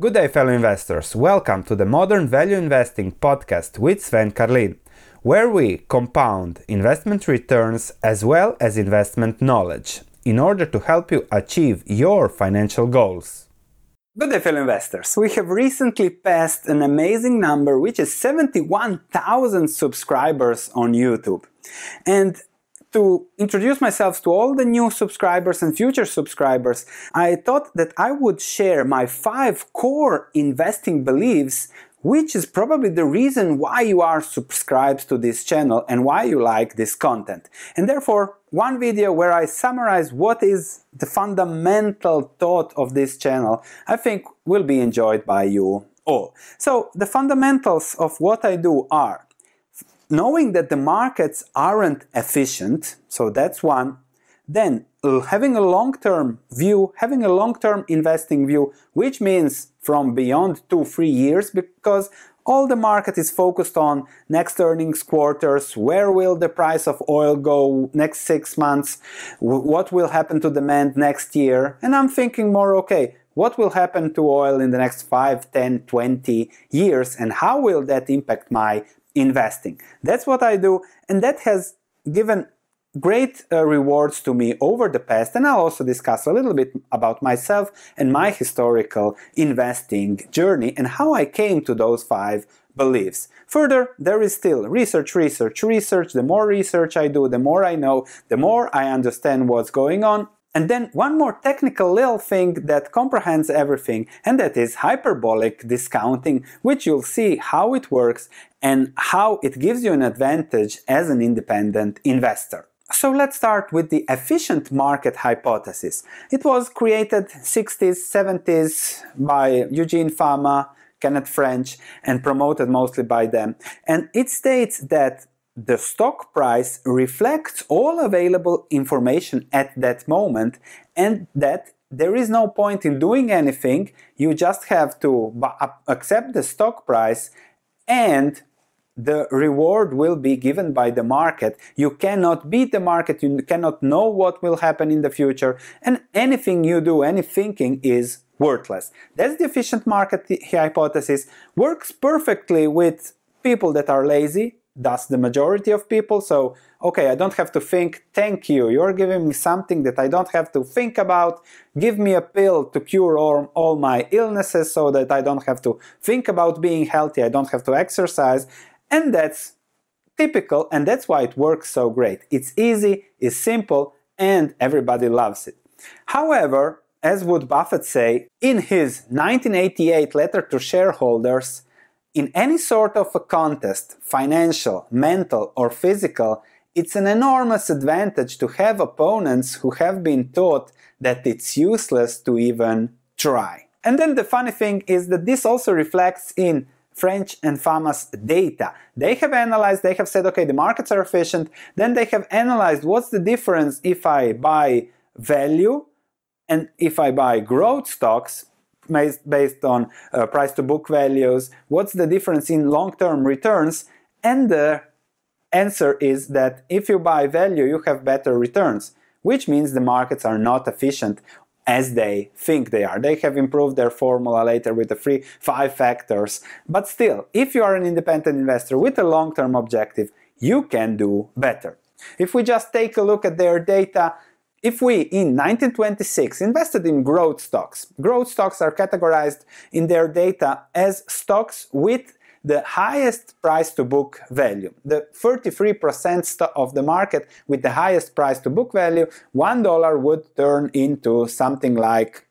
Good day, fellow investors. Welcome to the Modern Value Investing podcast with Sven Carlin, where we compound investment returns as well as investment knowledge in order to help you achieve your financial goals. Good day, fellow investors. We have recently passed an amazing number, which is 71,000 subscribers on YouTube. And to introduce myself to all the new subscribers and future subscribers, I thought that I would share my five core investing beliefs, which is probably the reason why you are subscribed to this channel and why you like this content. And therefore, one video where I summarize what is the fundamental thought of this channel, I think will be enjoyed by you all. So, the fundamentals of what I do are knowing that the markets aren't efficient, so that's one, then having a long-term view, having a long-term investing view, which means from beyond two, three years, because all the market is focused on next earnings quarters, where will the price of oil go next six months, what will happen to demand next year, and I'm thinking more, okay, what will happen to oil in the next 5, 10, 20 years, and how will that impact my investing. That's what I do, and that has given great uh, rewards to me over the past and I'll also discuss a little bit about myself and my historical investing journey and how I came to those five beliefs. Further, there is still research, research, research. The more research I do, the more I know, the more I understand what's going on and then one more technical little thing that comprehends everything, and that is hyperbolic discounting, which you'll see how it works and how it gives you an advantage as an independent investor. So let's start with the efficient market hypothesis. It was created 60s, 70s by Eugene Fama, Kenneth French, and promoted mostly by them. And it states that the stock price reflects all available information at that moment and that there is no point in doing anything you just have to accept the stock price and the reward will be given by the market. You cannot beat the market, you cannot know what will happen in the future, and anything you do, any thinking is worthless. That's the efficient market hypothesis. Works perfectly with people that are lazy, that's the majority of people. So, okay, I don't have to think, thank you. You're giving me something that I don't have to think about. Give me a pill to cure all, all my illnesses so that I don't have to think about being healthy. I don't have to exercise. And that's typical, and that's why it works so great. It's easy, it's simple, and everybody loves it. However, as would Buffett say in his 1988 letter to shareholders, in any sort of a contest, financial, mental, or physical, it's an enormous advantage to have opponents who have been taught that it's useless to even try. And then the funny thing is that this also reflects in French and Fama's data. They have analyzed, they have said, okay, the markets are efficient. Then they have analyzed what's the difference if I buy value and if I buy growth stocks based on uh, price to book values, what's the difference in long term returns? And the answer is that if you buy value, you have better returns, which means the markets are not efficient as they think they are. They have improved their formula later with the three, five factors. But still, if you are an independent investor with a long term objective, you can do better. If we just take a look at their data, if we in 1926 invested in growth stocks, growth stocks are categorized in their data as stocks with the highest price to book value. The 33% of the market with the highest price to book value, $1 would turn into something like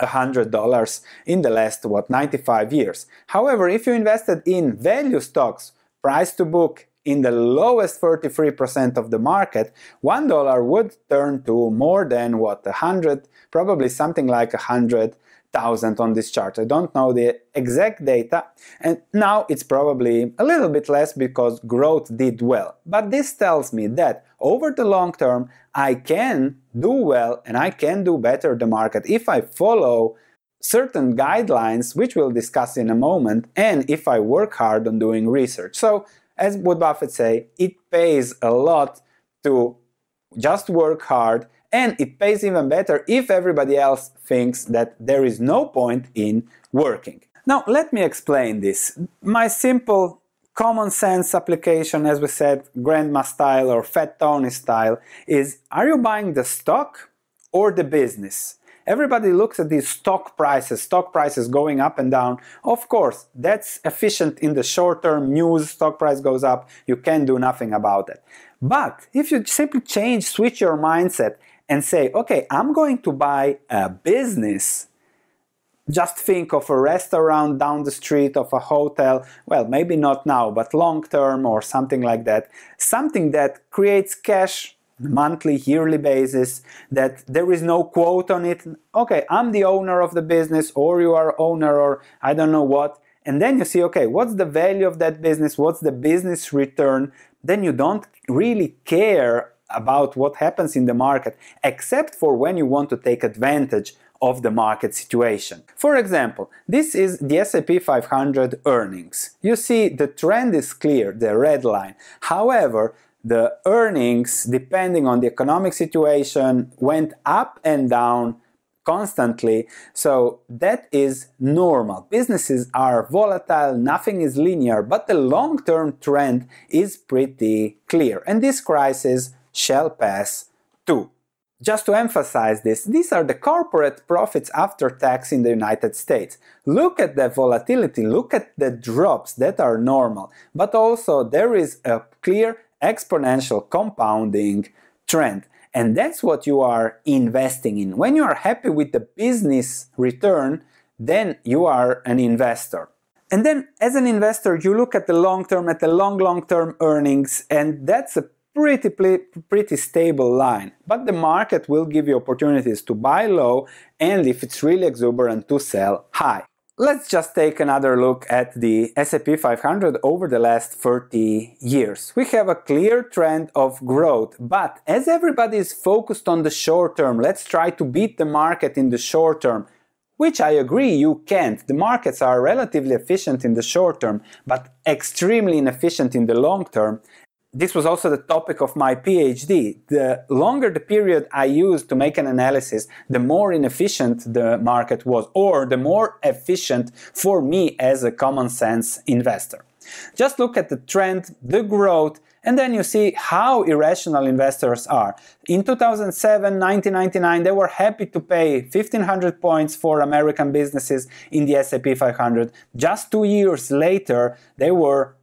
$100 in the last, what, 95 years. However, if you invested in value stocks, price to book in the lowest 33% of the market, one dollar would turn to more than what, a hundred, probably something like a hundred thousand on this chart. I don't know the exact data, and now it's probably a little bit less because growth did well. But this tells me that over the long term, I can do well and I can do better the market if I follow certain guidelines, which we'll discuss in a moment, and if I work hard on doing research. So as would Buffett say, it pays a lot to just work hard and it pays even better if everybody else thinks that there is no point in working. Now, let me explain this. My simple common sense application, as we said, grandma style or fat Tony style, is are you buying the stock or the business? Everybody looks at these stock prices, stock prices going up and down. Of course, that's efficient in the short term. News, stock price goes up, you can do nothing about it. But if you simply change, switch your mindset and say, okay, I'm going to buy a business just think of a restaurant down the street of a hotel well maybe not now but long term or something like that something that creates cash monthly yearly basis that there is no quote on it okay i'm the owner of the business or you are owner or i don't know what and then you see okay what's the value of that business what's the business return then you don't really care about what happens in the market except for when you want to take advantage of the market situation. For example, this is the S&P 500 earnings. You see the trend is clear, the red line. However, the earnings, depending on the economic situation, went up and down constantly. So that is normal. Businesses are volatile, nothing is linear, but the long term trend is pretty clear. And this crisis shall pass too. Just to emphasize this, these are the corporate profits after tax in the United States. Look at the volatility, look at the drops that are normal, but also there is a clear exponential compounding trend. And that's what you are investing in. When you are happy with the business return, then you are an investor. And then as an investor, you look at the long term, at the long, long term earnings, and that's a pretty, pretty stable line. But the market will give you opportunities to buy low and if it's really exuberant to sell high. Let's just take another look at the S&P 500 over the last 30 years. We have a clear trend of growth, but as everybody is focused on the short term, let's try to beat the market in the short term, which I agree you can't. The markets are relatively efficient in the short term, but extremely inefficient in the long term this was also the topic of my PhD. The longer the period I used to make an analysis, the more inefficient the market was, or the more efficient for me as a common sense investor. Just look at the trend, the growth, and then you see how irrational investors are. In 2007, 1999, they were happy to pay 1500 points for American businesses in the S&P 500. Just two years later, they were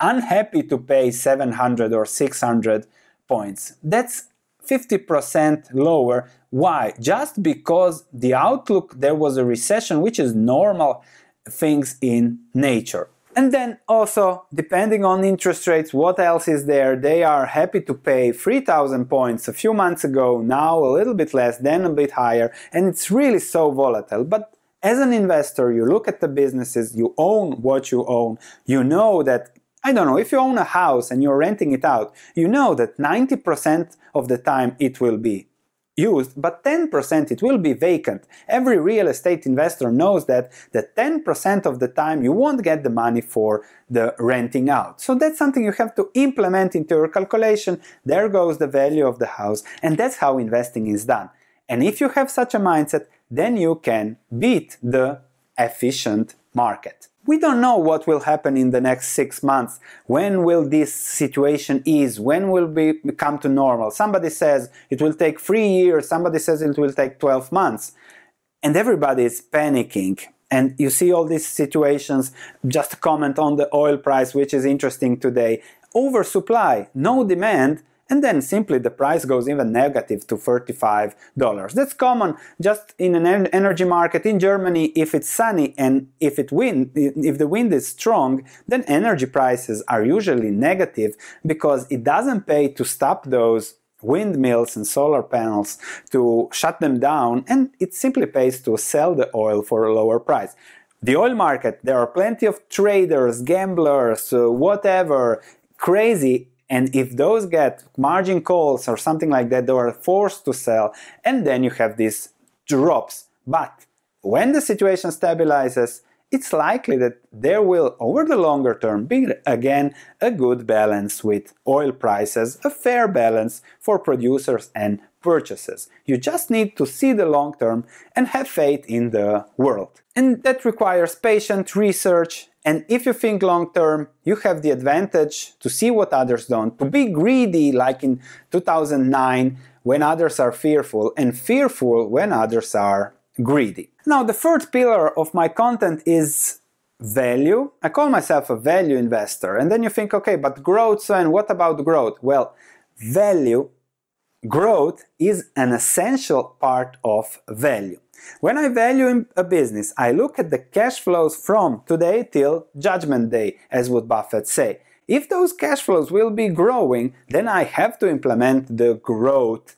unhappy to pay 700 or 600 points. That's 50% lower. Why? Just because the outlook there was a recession, which is normal things in nature. And then also, depending on interest rates, what else is there? They are happy to pay 3000 points a few months ago, now a little bit less, then a bit higher, and it's really so volatile. But as an investor, you look at the businesses, you own what you own, you know that I don't know, if you own a house and you're renting it out, you know that 90% of the time it will be used, but 10% it will be vacant. Every real estate investor knows that the 10% of the time you won't get the money for the renting out. So that's something you have to implement into your calculation. There goes the value of the house, and that's how investing is done. And if you have such a mindset, then you can beat the efficient market we don't know what will happen in the next six months. When will this situation ease? When will we come to normal? Somebody says it will take three years, somebody says it will take 12 months. And everybody is panicking. And you see all these situations. Just comment on the oil price, which is interesting today. Oversupply, no demand, and then simply the price goes even negative to $35. That's common just in an energy market in Germany if it's sunny and if it wind if the wind is strong then energy prices are usually negative because it doesn't pay to stop those windmills and solar panels to shut them down and it simply pays to sell the oil for a lower price. The oil market, there are plenty of traders, gamblers, uh, whatever, crazy and if those get margin calls or something like that, they are forced to sell, and then you have these drops. But when the situation stabilizes, it's likely that there will, over the longer term, be again a good balance with oil prices, a fair balance for producers and purchases. You just need to see the long term and have faith in the world. And that requires patient research. And if you think long term, you have the advantage to see what others don't, to be greedy like in 2009 when others are fearful, and fearful when others are greedy. Now, the third pillar of my content is value. I call myself a value investor. And then you think, okay, but growth, and what about growth? Well, value, growth is an essential part of value. When I value a business, I look at the cash flows from today till judgment day, as would Buffett say. If those cash flows will be growing, then I have to implement the growth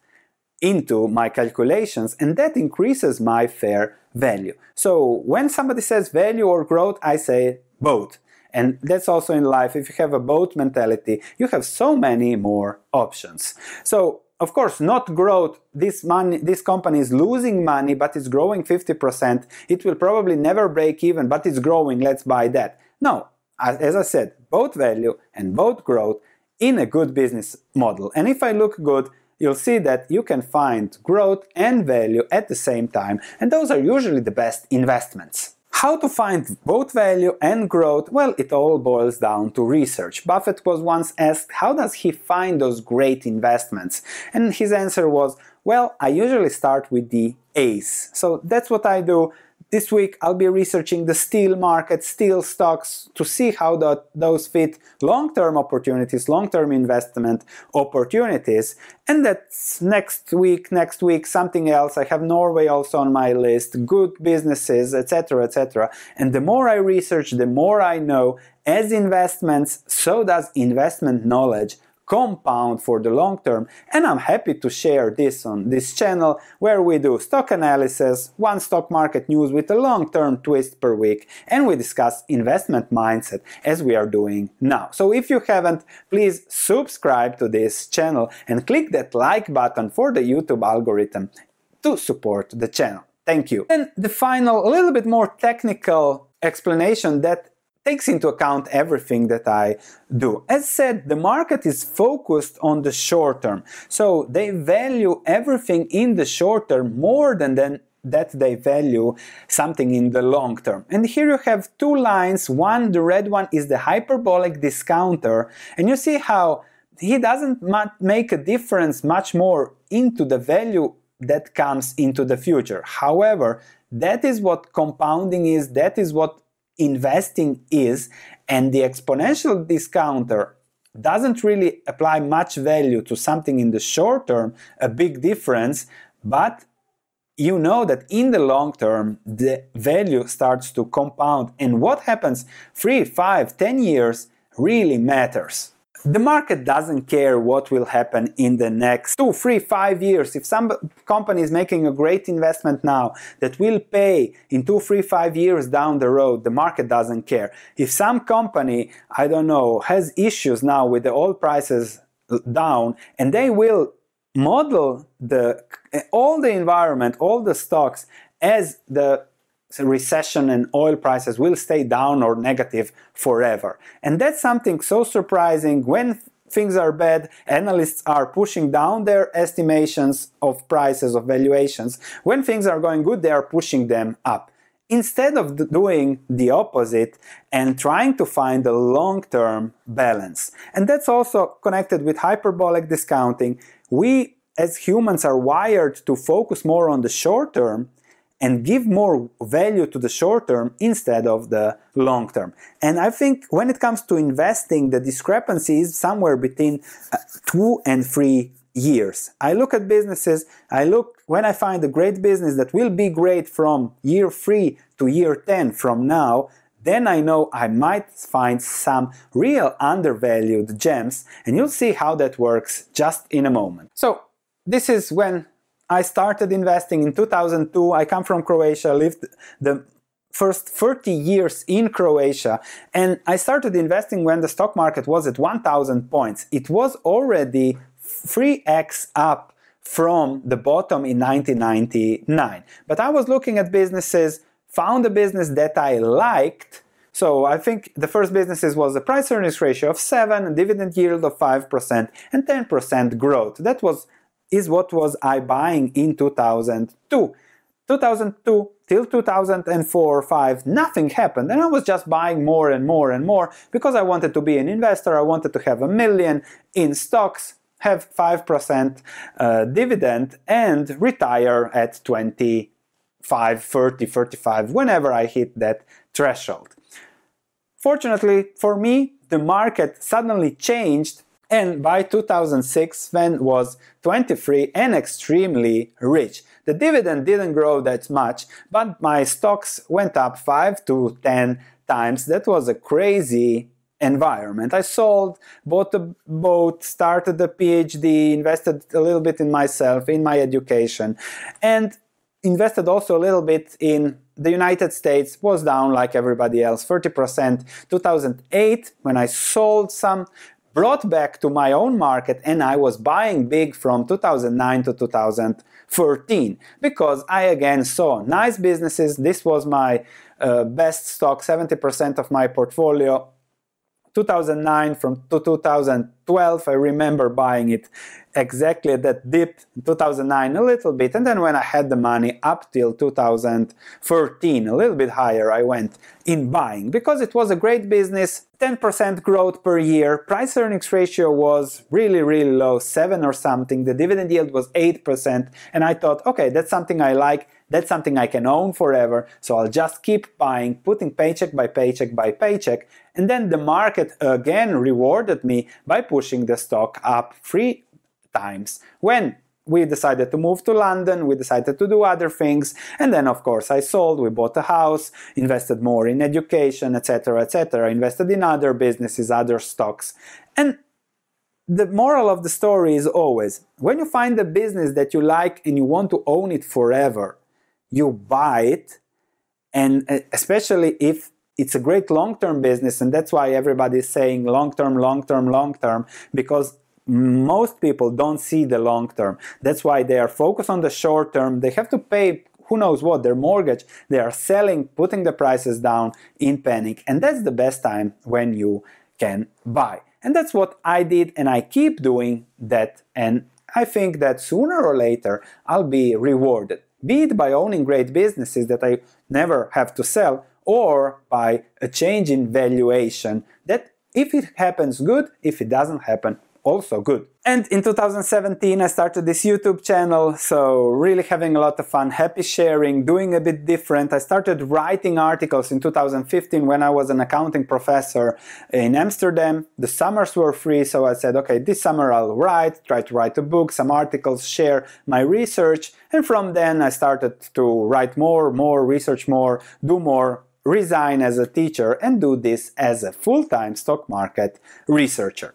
into my calculations and that increases my fair value. So when somebody says value or growth, I say both. And that's also in life. If you have a both mentality, you have so many more options. So of course, not growth. This money, this company is losing money, but it's growing 50%. It will probably never break even, but it's growing. Let's buy that. No, as I said, both value and both growth in a good business model. And if I look good, you'll see that you can find growth and value at the same time, and those are usually the best investments. How to find both value and growth? Well, it all boils down to research. Buffett was once asked how does he find those great investments? And his answer was, well, I usually start with the A's. So that's what I do. This week I'll be researching the steel market, steel stocks to see how those fit long-term opportunities, long-term investment opportunities. And that's next week, next week something else. I have Norway also on my list, good businesses, etc., etc. And the more I research, the more I know as investments, so does investment knowledge compound for the long term and I'm happy to share this on this channel where we do stock analysis, one stock market news with a long-term twist per week and we discuss investment mindset as we are doing now. So if you haven't, please subscribe to this channel and click that like button for the YouTube algorithm to support the channel. Thank you. And the final, a little bit more technical explanation that takes into account everything that I do. As said, the market is focused on the short term. So they value everything in the short term more than then that they value something in the long term. And here you have two lines. One, the red one is the hyperbolic discounter. And you see how he doesn't make a difference much more into the value that comes into the future. However, that is what compounding is, that is what investing is, and the exponential discounter doesn't really apply much value to something in the short term, a big difference, but you know that in the long term the value starts to compound. And what happens 3 5 10 years really matters the market doesn't care what will happen in the next two, three, five years. If some company is making a great investment now that will pay in two, three, five years down the road, the market doesn't care. If some company, I don't know, has issues now with the oil prices down and they will model the all the environment, all the stocks as the recession and oil prices will stay down or negative forever. And that's something so surprising when things are bad, analysts are pushing down their estimations of prices, of valuations. When things are going good, they are pushing them up. Instead of doing the opposite and trying to find a long term balance. And that's also connected with hyperbolic discounting. We as humans are wired to focus more on the short term and give more value to the short term instead of the long term. And I think when it comes to investing, the discrepancy is somewhere between uh, two and three years. I look at businesses, I look when I find a great business that will be great from year three to year 10 from now, then I know I might find some real undervalued gems, and you'll see how that works just in a moment. So, this is when I started investing in 2002. I come from Croatia, lived the first 30 years in Croatia, and I started investing when the stock market was at 1000 points. It was already 3x up from the bottom in 1999. But I was looking at businesses, found a business that I liked. So I think the first businesses was a price earnings ratio of 7, a dividend yield of 5%, and 10% growth. That was is what was I buying in 2002. 2002 till 2004 or 5 nothing happened. And i was just buying more and more and more because i wanted to be an investor. I wanted to have a million in stocks have 5% uh, dividend and retire at 25 30 35 whenever i hit that threshold. Fortunately for me the market suddenly changed and by 2006 Sven was 23 and extremely rich. The dividend didn't grow that much, but my stocks went up 5 to 10 times. That was a crazy environment. I sold, bought a boat, started a PhD, invested a little bit in myself, in my education, and invested also a little bit in the United States was down like everybody else 30% 2008 when I sold some brought back to my own market and I was buying big from 2009 to 2013 because I again saw nice businesses. This was my uh, best stock, 70% of my portfolio 2009 from to 2012 i remember buying it exactly at that dip in 2009 a little bit. And then when i had the money up till 2013 a little bit higher i went in buying. Because it was a great business 10% growth per year. Price earnings ratio was really really low 7 or something. The dividend yield was 8% and i thought okay that's something i like that's something I can own forever, so I'll just keep buying, putting paycheck by paycheck by paycheck, and then the market again rewarded me by pushing the stock up three times. When we decided to move to London, we decided to do other things, and then of course I sold, we bought a house, invested more in education, etc., etc., invested in other businesses, other stocks. And the moral of the story is always when you find a business that you like and you want to own it forever, you buy it. And uh, especially if it's a great long-term business and that's why everybody is saying long-term long-term long-term because most people don't see the long term that's why they are focused on the short term they have to pay who knows what their mortgage. They are selling putting the prices down in panic. And that's the best time when you can buy. And that's what i did and i keep doing that. And i think that sooner or later i'll be rewarded be it by owning great businesses that I never have to sell, or by a change in valuation that if it happens good, if it doesn't happen, also good. And in 2017, I started this YouTube channel, so really having a lot of fun, happy sharing, doing a bit different. I started writing articles in 2015 when I was an accounting professor in Amsterdam. The summers were free, so I said, okay, this summer I'll write, try to write a book, some articles, share my research. And from then, I started to write more, more, research more, do more, resign as a teacher, and do this as a full time stock market researcher.